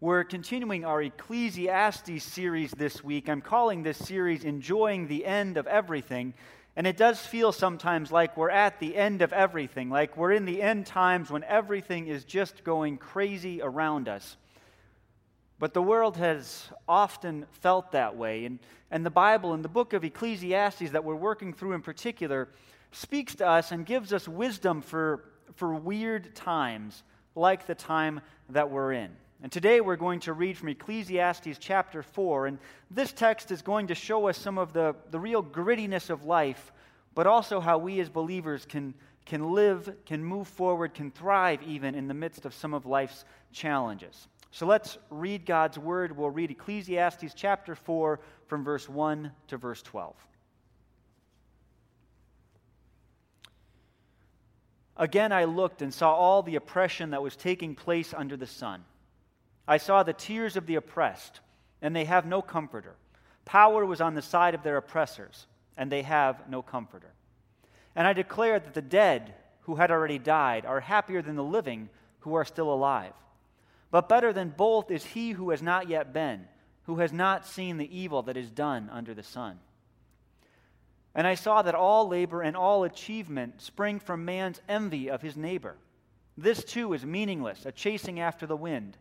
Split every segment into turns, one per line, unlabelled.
We're continuing our Ecclesiastes series this week. I'm calling this series Enjoying the End of Everything. And it does feel sometimes like we're at the end of everything, like we're in the end times when everything is just going crazy around us. But the world has often felt that way. And, and the Bible, and the book of Ecclesiastes that we're working through in particular, speaks to us and gives us wisdom for, for weird times like the time that we're in. And today we're going to read from Ecclesiastes chapter 4. And this text is going to show us some of the, the real grittiness of life, but also how we as believers can, can live, can move forward, can thrive even in the midst of some of life's challenges. So let's read God's word. We'll read Ecclesiastes chapter 4 from verse 1 to verse 12. Again, I looked and saw all the oppression that was taking place under the sun. I saw the tears of the oppressed, and they have no comforter. Power was on the side of their oppressors, and they have no comforter. And I declared that the dead who had already died are happier than the living who are still alive. But better than both is he who has not yet been, who has not seen the evil that is done under the sun. And I saw that all labor and all achievement spring from man's envy of his neighbor. This too is meaningless, a chasing after the wind.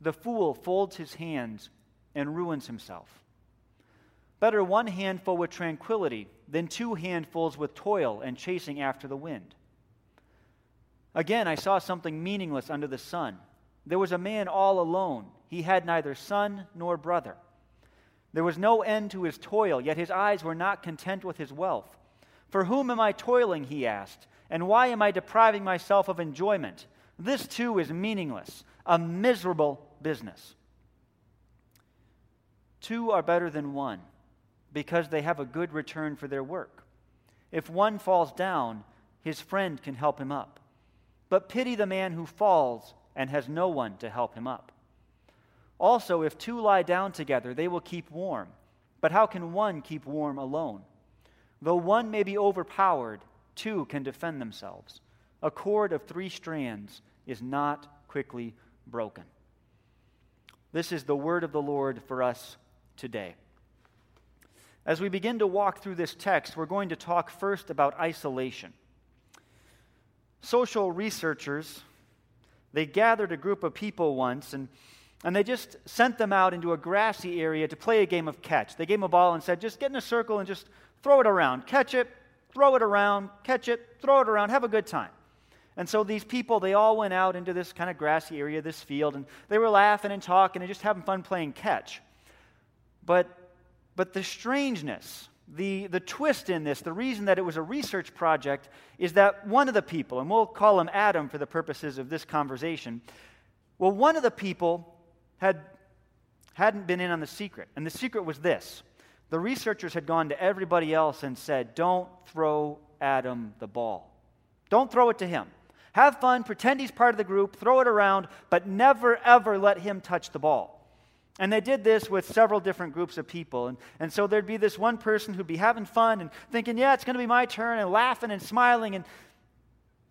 The fool folds his hands and ruins himself. Better one handful with tranquility than two handfuls with toil and chasing after the wind. Again, I saw something meaningless under the sun. There was a man all alone. He had neither son nor brother. There was no end to his toil, yet his eyes were not content with his wealth. For whom am I toiling? He asked. And why am I depriving myself of enjoyment? This too is meaningless, a miserable business. Two are better than one because they have a good return for their work. If one falls down, his friend can help him up. But pity the man who falls and has no one to help him up. Also, if two lie down together, they will keep warm. But how can one keep warm alone? Though one may be overpowered, two can defend themselves. A cord of three strands is not quickly broken. This is the word of the Lord for us today. As we begin to walk through this text, we're going to talk first about isolation. Social researchers, they gathered a group of people once and, and they just sent them out into a grassy area to play a game of catch. They gave them a ball and said, just get in a circle and just throw it around. Catch it, throw it around, catch it, throw it around, have a good time. And so these people, they all went out into this kind of grassy area, this field, and they were laughing and talking and just having fun playing catch. But, but the strangeness, the, the twist in this, the reason that it was a research project, is that one of the people, and we'll call him Adam for the purposes of this conversation, well, one of the people had, hadn't been in on the secret. And the secret was this the researchers had gone to everybody else and said, Don't throw Adam the ball, don't throw it to him. Have fun, pretend he's part of the group, throw it around, but never, ever let him touch the ball. And they did this with several different groups of people. And, and so there'd be this one person who'd be having fun and thinking, yeah, it's going to be my turn, and laughing and smiling. And,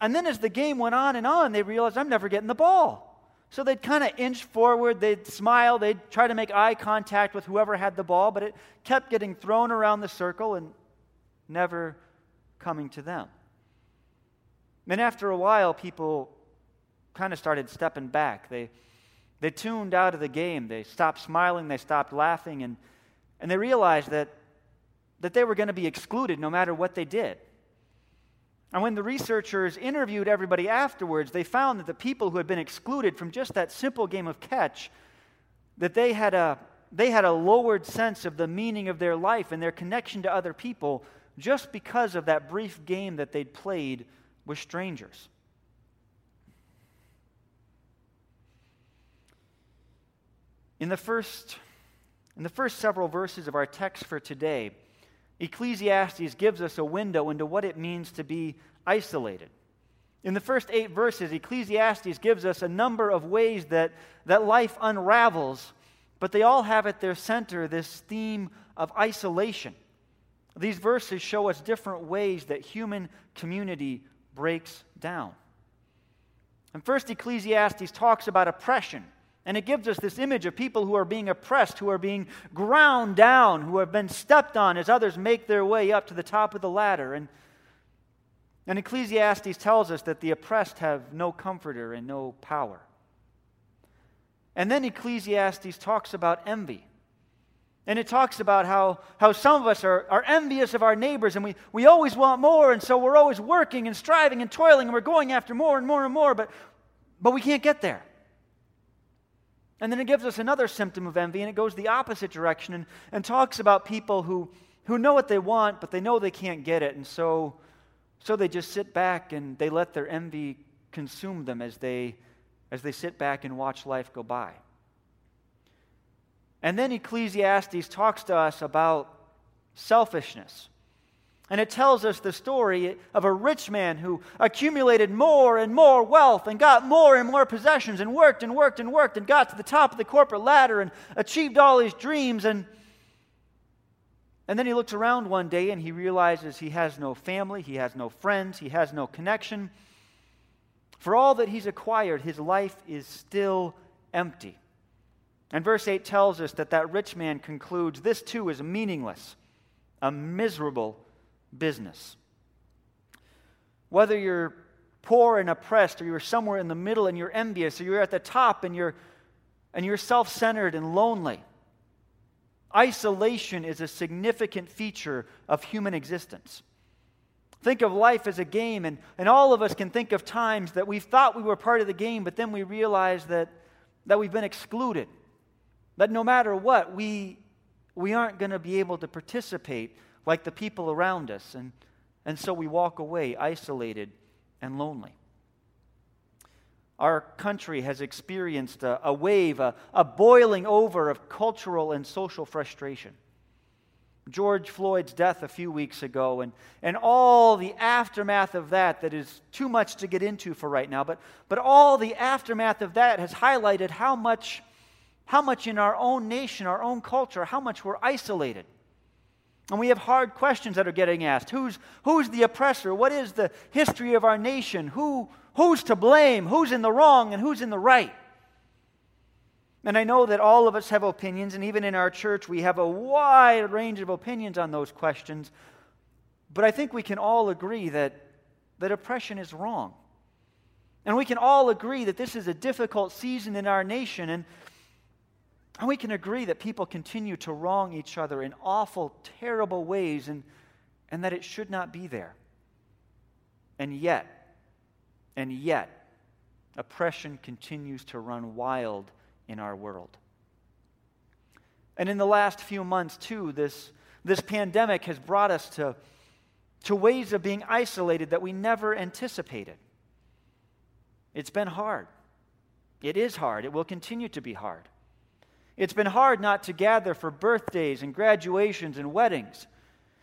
and then as the game went on and on, they realized, I'm never getting the ball. So they'd kind of inch forward, they'd smile, they'd try to make eye contact with whoever had the ball, but it kept getting thrown around the circle and never coming to them. Then, after a while, people kind of started stepping back. They, they tuned out of the game. They stopped smiling, they stopped laughing, and, and they realized that, that they were going to be excluded no matter what they did. And when the researchers interviewed everybody afterwards, they found that the people who had been excluded from just that simple game of catch, that they had a, they had a lowered sense of the meaning of their life and their connection to other people just because of that brief game that they'd played with strangers. In the first in the first several verses of our text for today, Ecclesiastes gives us a window into what it means to be isolated. In the first eight verses, Ecclesiastes gives us a number of ways that, that life unravels, but they all have at their center this theme of isolation. These verses show us different ways that human community breaks down. And first, Ecclesiastes talks about oppression And it gives us this image of people who are being oppressed, who are being ground down, who have been stepped on as others make their way up to the top of the ladder. And, and Ecclesiastes tells us that the oppressed have no comforter and no power. And then Ecclesiastes talks about envy. And it talks about how, how some of us are, are envious of our neighbors and we, we always want more, and so we're always working and striving and toiling and we're going after more and more and more, but, but we can't get there. And then it gives us another symptom of envy, and it goes the opposite direction and, and talks about people who, who know what they want, but they know they can't get it. And so, so they just sit back and they let their envy consume them as they, as they sit back and watch life go by. And then Ecclesiastes talks to us about selfishness. And it tells us the story of a rich man who accumulated more and more wealth and got more and more possessions and worked and worked and worked and got to the top of the corporate ladder and achieved all his dreams. And, and then he looks around one day and he realizes he has no family, he has no friends, he has no connection. For all that he's acquired, his life is still empty. And verse 8 tells us that that rich man concludes this too is meaningless, a miserable business. Whether you're poor and oppressed, or you're somewhere in the middle and you're envious, or you're at the top and you're, and you're self centered and lonely, isolation is a significant feature of human existence. Think of life as a game, and, and all of us can think of times that we thought we were part of the game, but then we realize that, that we've been excluded. That no matter what, we, we aren't going to be able to participate like the people around us. And, and so we walk away isolated and lonely. Our country has experienced a, a wave, a, a boiling over of cultural and social frustration. George Floyd's death a few weeks ago, and, and all the aftermath of that, that is too much to get into for right now, but, but all the aftermath of that has highlighted how much, how much in our own nation, our own culture, how much we're isolated. And we have hard questions that are getting asked. Who's, who's the oppressor? What is the history of our nation? Who, who's to blame? Who's in the wrong and who's in the right? And I know that all of us have opinions, and even in our church, we have a wide range of opinions on those questions. But I think we can all agree that, that oppression is wrong. And we can all agree that this is a difficult season in our nation. And, and we can agree that people continue to wrong each other in awful, terrible ways and, and that it should not be there. And yet, and yet, oppression continues to run wild in our world. And in the last few months, too, this, this pandemic has brought us to, to ways of being isolated that we never anticipated. It's been hard. It is hard. It will continue to be hard. It's been hard not to gather for birthdays and graduations and weddings.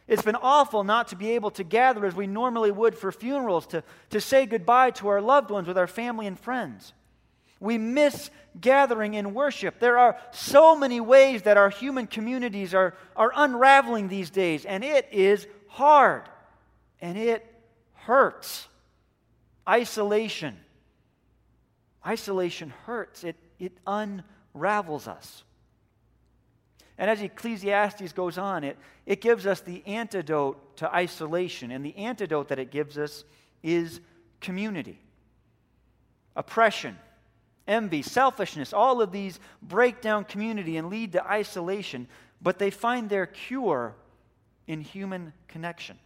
It's been awful not to be able to gather as we normally would for funerals, to, to say goodbye to our loved ones with our family and friends. We miss gathering in worship. There are so many ways that our human communities are, are unraveling these days, and it is hard and it hurts. Isolation. Isolation hurts. It, it un ravels us. And as Ecclesiastes goes on, it, it gives us the antidote to isolation. And the antidote that it gives us is community. Oppression, envy, selfishness, all of these break down community and lead to isolation, but they find their cure in human connection.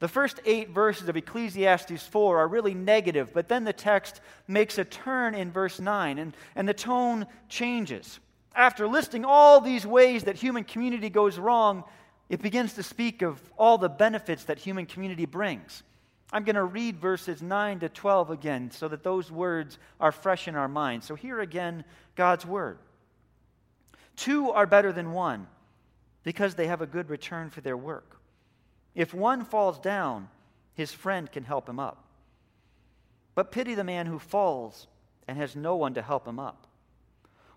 The first eight verses of Ecclesiastes 4 are really negative, but then the text makes a turn in verse 9, and, and the tone changes. After listing all these ways that human community goes wrong, it begins to speak of all the benefits that human community brings. I'm going to read verses 9 to 12 again so that those words are fresh in our minds. So, here again, God's word. Two are better than one because they have a good return for their work. If one falls down, his friend can help him up. But pity the man who falls and has no one to help him up.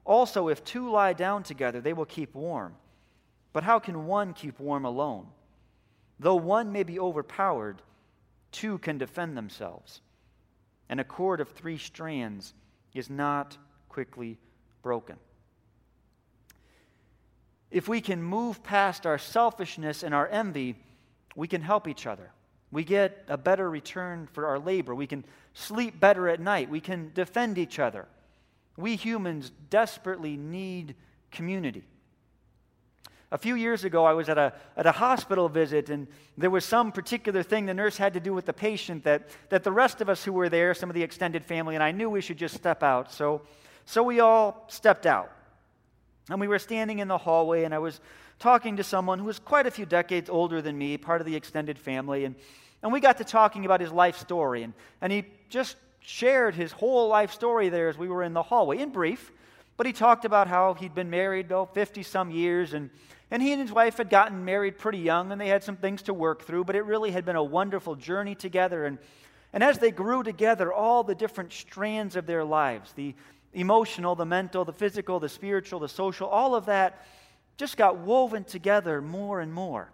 Also, if two lie down together, they will keep warm. But how can one keep warm alone? Though one may be overpowered, two can defend themselves. And a cord of three strands is not quickly broken. If we can move past our selfishness and our envy, we can help each other. We get a better return for our labor. We can sleep better at night. We can defend each other. We humans desperately need community. A few years ago, I was at a, at a hospital visit, and there was some particular thing the nurse had to do with the patient that, that the rest of us who were there, some of the extended family, and I knew we should just step out. So, so we all stepped out. And we were standing in the hallway, and I was talking to someone who was quite a few decades older than me, part of the extended family. And, and we got to talking about his life story. And, and he just shared his whole life story there as we were in the hallway, in brief. But he talked about how he'd been married, oh, 50 some years, and and he and his wife had gotten married pretty young, and they had some things to work through, but it really had been a wonderful journey together. And, and as they grew together, all the different strands of their lives the emotional, the mental, the physical, the spiritual, the social all of that just got woven together more and more.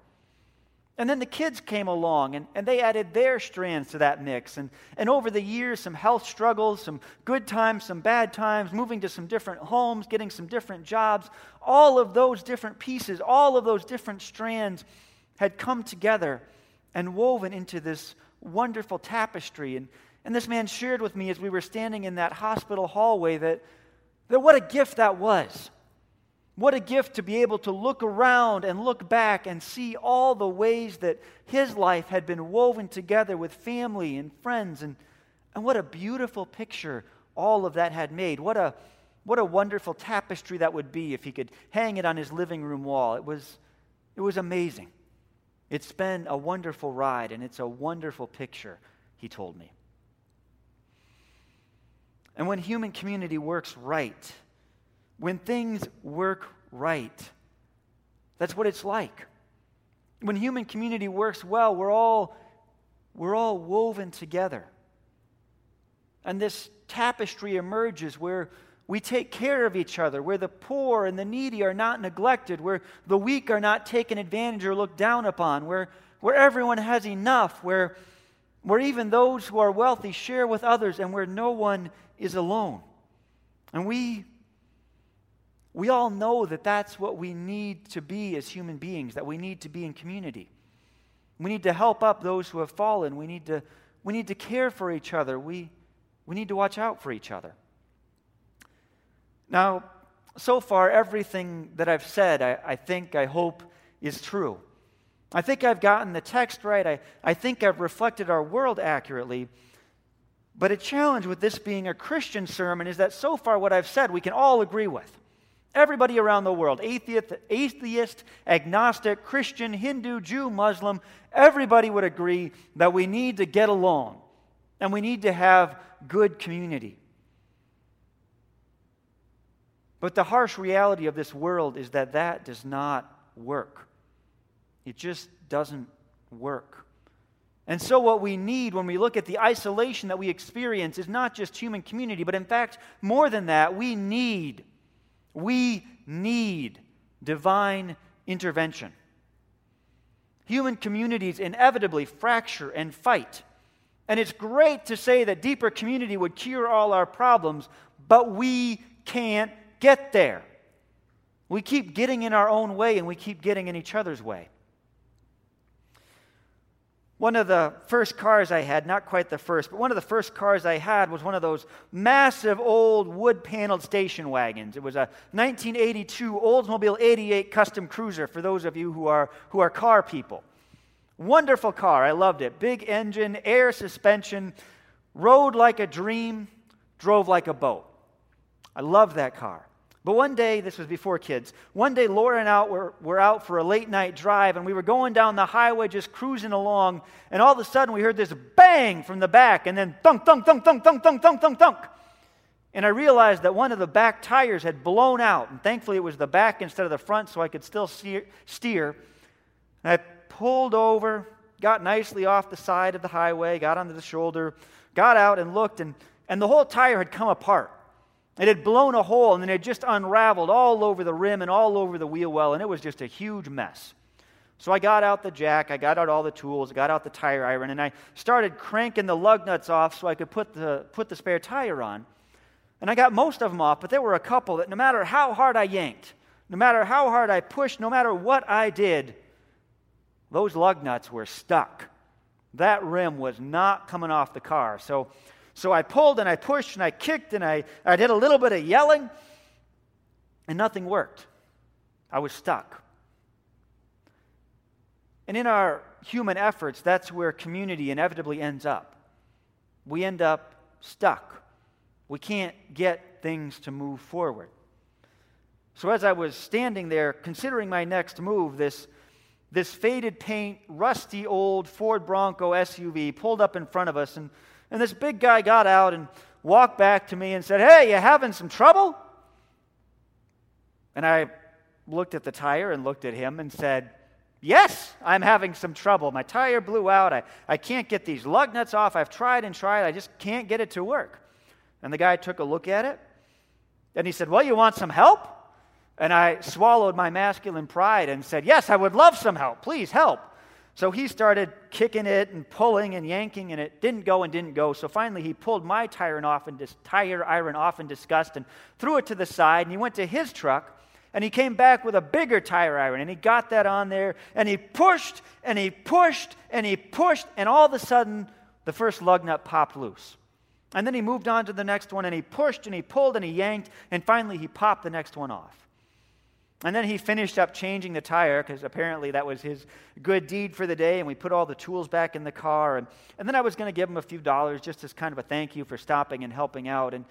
And then the kids came along and, and they added their strands to that mix. And, and over the years, some health struggles, some good times, some bad times, moving to some different homes, getting some different jobs, all of those different pieces, all of those different strands had come together and woven into this wonderful tapestry. And, and this man shared with me as we were standing in that hospital hallway that, that what a gift that was. What a gift to be able to look around and look back and see all the ways that his life had been woven together with family and friends. And, and what a beautiful picture all of that had made. What a, what a wonderful tapestry that would be if he could hang it on his living room wall. It was, it was amazing. It's been a wonderful ride, and it's a wonderful picture, he told me. And when human community works right, when things work right. That's what it's like. When human community works well, we're all, we're all woven together. And this tapestry emerges where we take care of each other, where the poor and the needy are not neglected, where the weak are not taken advantage or looked down upon, where, where everyone has enough, where, where even those who are wealthy share with others, and where no one is alone. And we we all know that that's what we need to be as human beings, that we need to be in community. We need to help up those who have fallen. We need to, we need to care for each other. We, we need to watch out for each other. Now, so far, everything that I've said, I, I think, I hope, is true. I think I've gotten the text right. I, I think I've reflected our world accurately. But a challenge with this being a Christian sermon is that so far, what I've said, we can all agree with. Everybody around the world atheist, atheist, agnostic, Christian, Hindu, Jew, Muslim everybody would agree that we need to get along and we need to have good community. But the harsh reality of this world is that that does not work. It just doesn't work. And so, what we need when we look at the isolation that we experience is not just human community, but in fact, more than that, we need we need divine intervention. Human communities inevitably fracture and fight. And it's great to say that deeper community would cure all our problems, but we can't get there. We keep getting in our own way and we keep getting in each other's way. One of the first cars I had, not quite the first, but one of the first cars I had was one of those massive old wood paneled station wagons. It was a 1982 Oldsmobile 88 Custom Cruiser for those of you who are, who are car people. Wonderful car. I loved it. Big engine, air suspension, rode like a dream, drove like a boat. I loved that car. But one day, this was before kids, one day Laura and I were, were out for a late night drive, and we were going down the highway just cruising along, and all of a sudden we heard this bang from the back, and then thunk, thunk, thunk, thunk, thunk, thunk, thunk, thunk, thunk. And I realized that one of the back tires had blown out, and thankfully it was the back instead of the front, so I could still steer. And I pulled over, got nicely off the side of the highway, got onto the shoulder, got out and looked, and, and the whole tire had come apart. It had blown a hole and then it just unraveled all over the rim and all over the wheel well, and it was just a huge mess. So I got out the jack, I got out all the tools, got out the tire iron, and I started cranking the lug nuts off so I could put the, put the spare tire on. And I got most of them off, but there were a couple that no matter how hard I yanked, no matter how hard I pushed, no matter what I did, those lug nuts were stuck. That rim was not coming off the car. So, so I pulled and I pushed and I kicked and I, I did a little bit of yelling, and nothing worked. I was stuck. And in our human efforts, that's where community inevitably ends up. We end up stuck. We can't get things to move forward. So, as I was standing there considering my next move, this, this faded paint, rusty old Ford Bronco SUV pulled up in front of us, and, and this big guy got out and walked back to me and said, Hey, you having some trouble? And I looked at the tire and looked at him and said, Yes, I'm having some trouble. My tire blew out. I, I can't get these lug nuts off. I've tried and tried. I just can't get it to work. And the guy took a look at it and he said, Well, you want some help? And I swallowed my masculine pride and said, Yes, I would love some help. Please help. So he started kicking it and pulling and yanking, and it didn't go and didn't go. So finally, he pulled my tire, off in dis- tire iron off in disgust and threw it to the side. And he went to his truck and he came back with a bigger tire iron and he got that on there and he pushed and he pushed and he pushed, and all of a sudden, the first lug nut popped loose. And then he moved on to the next one and he pushed and he pulled and he yanked, and finally he popped the next one off. And then he finished up changing the tire because apparently that was his good deed for the day. And we put all the tools back in the car. And, and then I was going to give him a few dollars just as kind of a thank you for stopping and helping out. And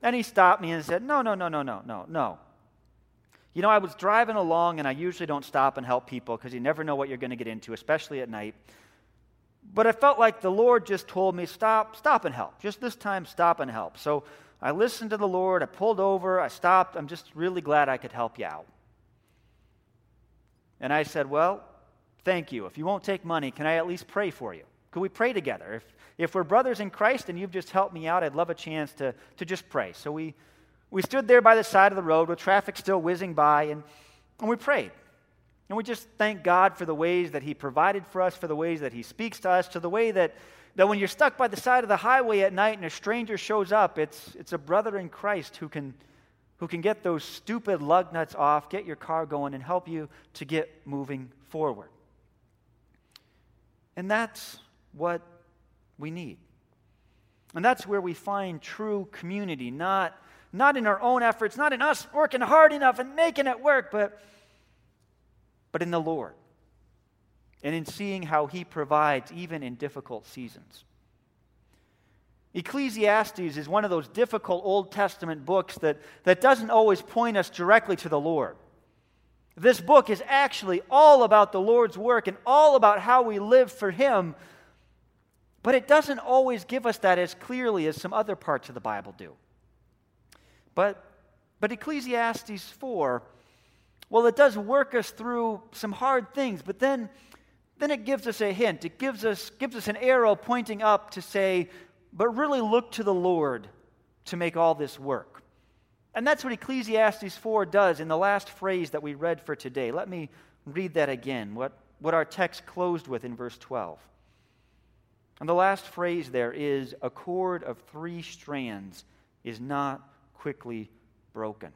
then he stopped me and said, No, no, no, no, no, no, no. You know, I was driving along and I usually don't stop and help people because you never know what you're going to get into, especially at night. But I felt like the Lord just told me, Stop, stop and help. Just this time, stop and help. So I listened to the Lord. I pulled over. I stopped. I'm just really glad I could help you out. And I said, Well, thank you. If you won't take money, can I at least pray for you? Could we pray together? If, if we're brothers in Christ and you've just helped me out, I'd love a chance to, to just pray. So we, we stood there by the side of the road with traffic still whizzing by, and, and we prayed. And we just thank God for the ways that He provided for us, for the ways that He speaks to us, to the way that, that when you're stuck by the side of the highway at night and a stranger shows up, it's, it's a brother in Christ who can who can get those stupid lug nuts off, get your car going, and help you to get moving forward. And that's what we need. And that's where we find true community, not, not in our own efforts, not in us working hard enough and making it work, but, but in the Lord and in seeing how He provides even in difficult seasons. Ecclesiastes is one of those difficult Old Testament books that, that doesn't always point us directly to the Lord. This book is actually all about the Lord's work and all about how we live for Him, but it doesn't always give us that as clearly as some other parts of the Bible do. But, but Ecclesiastes 4, well, it does work us through some hard things, but then, then it gives us a hint. It gives us, gives us an arrow pointing up to say, but really look to the Lord to make all this work. And that's what Ecclesiastes 4 does in the last phrase that we read for today. Let me read that again, what, what our text closed with in verse 12. And the last phrase there is a cord of three strands is not quickly broken.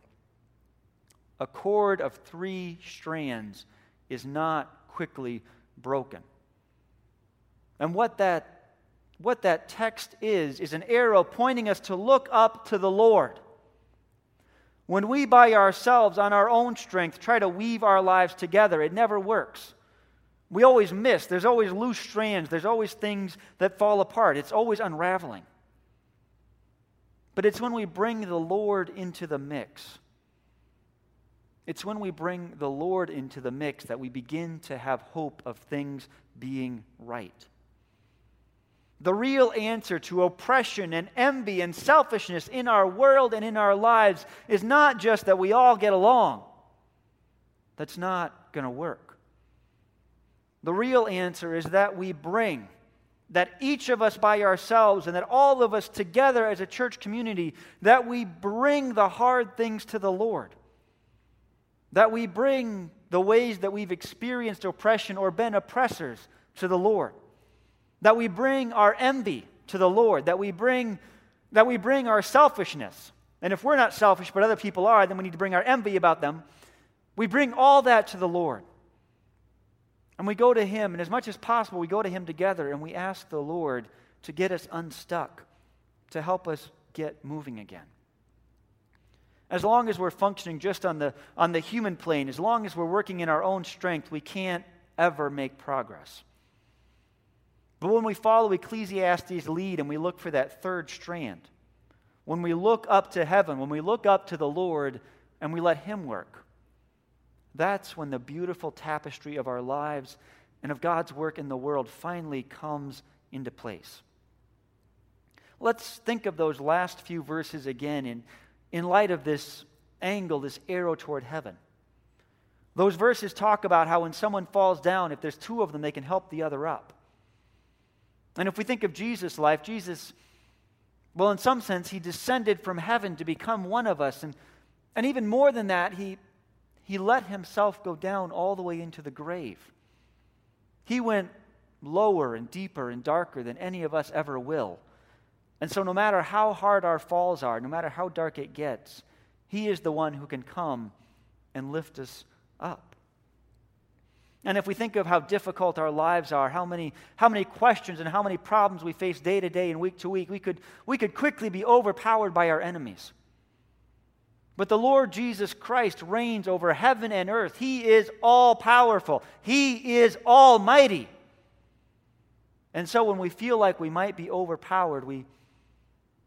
A cord of three strands is not quickly broken. And what that what that text is, is an arrow pointing us to look up to the Lord. When we by ourselves, on our own strength, try to weave our lives together, it never works. We always miss. There's always loose strands. There's always things that fall apart. It's always unraveling. But it's when we bring the Lord into the mix. It's when we bring the Lord into the mix that we begin to have hope of things being right. The real answer to oppression and envy and selfishness in our world and in our lives is not just that we all get along. That's not going to work. The real answer is that we bring, that each of us by ourselves and that all of us together as a church community, that we bring the hard things to the Lord. That we bring the ways that we've experienced oppression or been oppressors to the Lord that we bring our envy to the Lord, that we bring, that we bring our selfishness And if we're not selfish, but other people are, then we need to bring our envy about them. We bring all that to the Lord. And we go to Him, and as much as possible, we go to Him together and we ask the Lord to get us unstuck, to help us get moving again. As long as we're functioning just on the, on the human plane, as long as we're working in our own strength, we can't ever make progress. But when we follow Ecclesiastes' lead and we look for that third strand, when we look up to heaven, when we look up to the Lord and we let Him work, that's when the beautiful tapestry of our lives and of God's work in the world finally comes into place. Let's think of those last few verses again in, in light of this angle, this arrow toward heaven. Those verses talk about how when someone falls down, if there's two of them, they can help the other up. And if we think of Jesus' life, Jesus, well, in some sense, he descended from heaven to become one of us. And, and even more than that, he, he let himself go down all the way into the grave. He went lower and deeper and darker than any of us ever will. And so, no matter how hard our falls are, no matter how dark it gets, He is the one who can come and lift us up. And if we think of how difficult our lives are, how many, how many questions and how many problems we face day to day and week to week, we could, we could quickly be overpowered by our enemies. But the Lord Jesus Christ reigns over heaven and earth. He is all powerful, He is almighty. And so when we feel like we might be overpowered, we,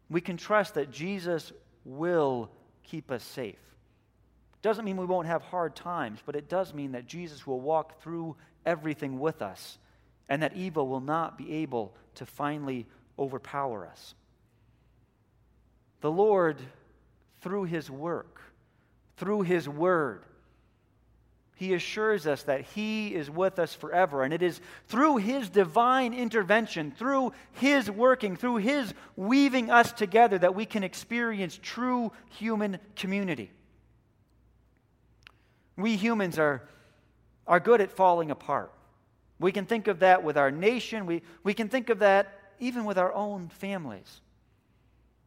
we can trust that Jesus will keep us safe. Doesn't mean we won't have hard times, but it does mean that Jesus will walk through everything with us and that evil will not be able to finally overpower us. The Lord, through His work, through His word, he assures us that He is with us forever. And it is through His divine intervention, through His working, through His weaving us together that we can experience true human community. We humans are, are good at falling apart. We can think of that with our nation, we, we can think of that even with our own families.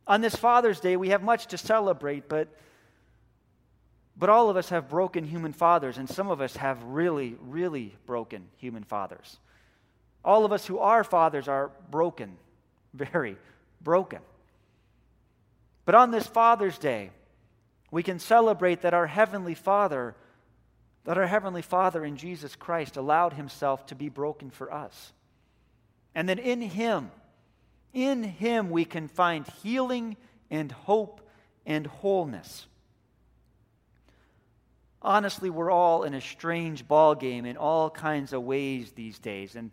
On this Father's Day, we have much to celebrate, but but all of us have broken human fathers, and some of us have really, really broken human fathers. All of us who are fathers are broken, very broken. But on this Father's Day, we can celebrate that our Heavenly Father, that our Heavenly Father in Jesus Christ allowed Himself to be broken for us. And that in Him, in Him, we can find healing and hope and wholeness honestly, we're all in a strange ball game in all kinds of ways these days. And,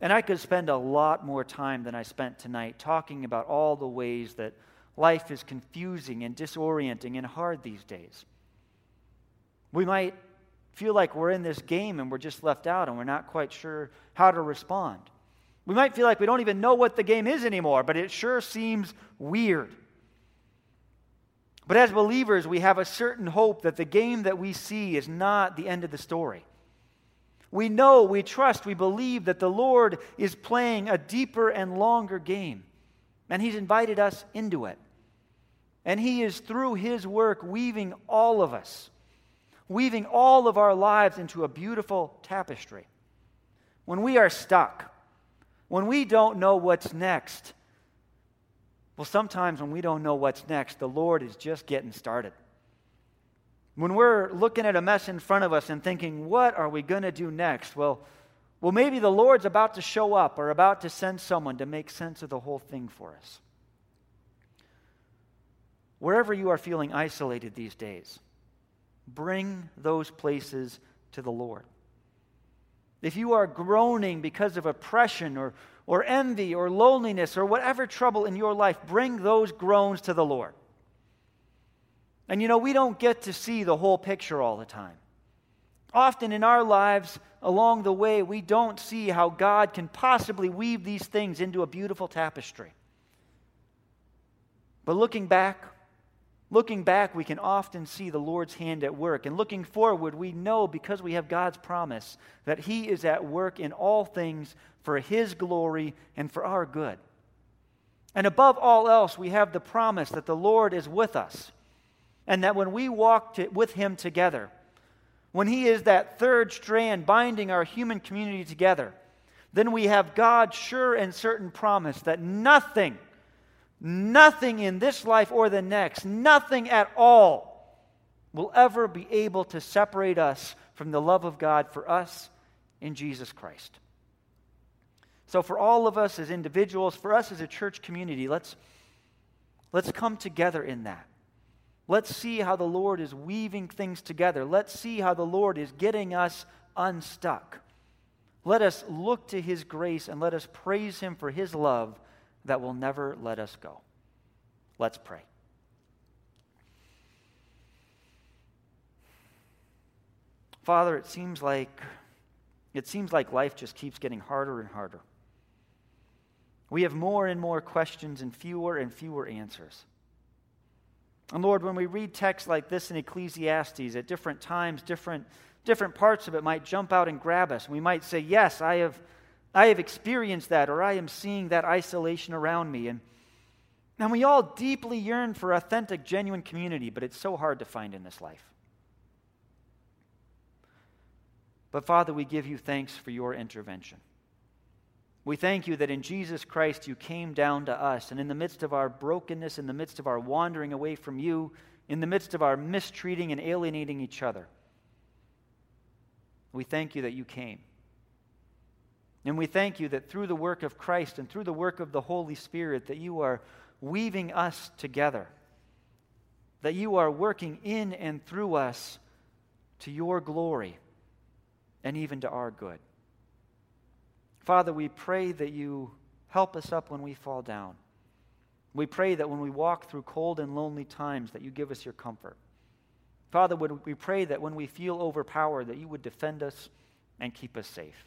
and I could spend a lot more time than I spent tonight talking about all the ways that life is confusing and disorienting and hard these days. We might feel like we're in this game and we're just left out and we're not quite sure how to respond. We might feel like we don't even know what the game is anymore, but it sure seems weird. But as believers, we have a certain hope that the game that we see is not the end of the story. We know, we trust, we believe that the Lord is playing a deeper and longer game, and He's invited us into it. And He is, through His work, weaving all of us, weaving all of our lives into a beautiful tapestry. When we are stuck, when we don't know what's next, well, sometimes when we don't know what's next, the Lord is just getting started. When we're looking at a mess in front of us and thinking, what are we going to do next? Well, well, maybe the Lord's about to show up or about to send someone to make sense of the whole thing for us. Wherever you are feeling isolated these days, bring those places to the Lord. If you are groaning because of oppression or, or envy or loneliness or whatever trouble in your life, bring those groans to the Lord. And you know, we don't get to see the whole picture all the time. Often in our lives, along the way, we don't see how God can possibly weave these things into a beautiful tapestry. But looking back, Looking back, we can often see the Lord's hand at work. And looking forward, we know because we have God's promise that He is at work in all things for His glory and for our good. And above all else, we have the promise that the Lord is with us, and that when we walk to, with Him together, when He is that third strand binding our human community together, then we have God's sure and certain promise that nothing, nothing in this life or the next, nothing at all will ever be able to separate us from the love of God for us in Jesus Christ. So, for all of us as individuals, for us as a church community, let's, let's come together in that. Let's see how the Lord is weaving things together. Let's see how the Lord is getting us unstuck. Let us look to His grace and let us praise Him for His love that will never let us go. Let's pray. Father, it seems like it seems like life just keeps getting harder and harder. We have more and more questions and fewer and fewer answers. And Lord, when we read texts like this in Ecclesiastes at different times, different, different parts of it might jump out and grab us. We might say, Yes, I have, I have experienced that, or I am seeing that isolation around me. And, and we all deeply yearn for authentic, genuine community, but it's so hard to find in this life. But Father, we give you thanks for your intervention. We thank you that in Jesus Christ you came down to us, and in the midst of our brokenness, in the midst of our wandering away from you, in the midst of our mistreating and alienating each other, we thank you that you came. And we thank you that through the work of Christ and through the work of the Holy Spirit, that you are weaving us together, that you are working in and through us to your glory and even to our good. Father, we pray that you help us up when we fall down. We pray that when we walk through cold and lonely times, that you give us your comfort. Father, we pray that when we feel overpowered, that you would defend us and keep us safe.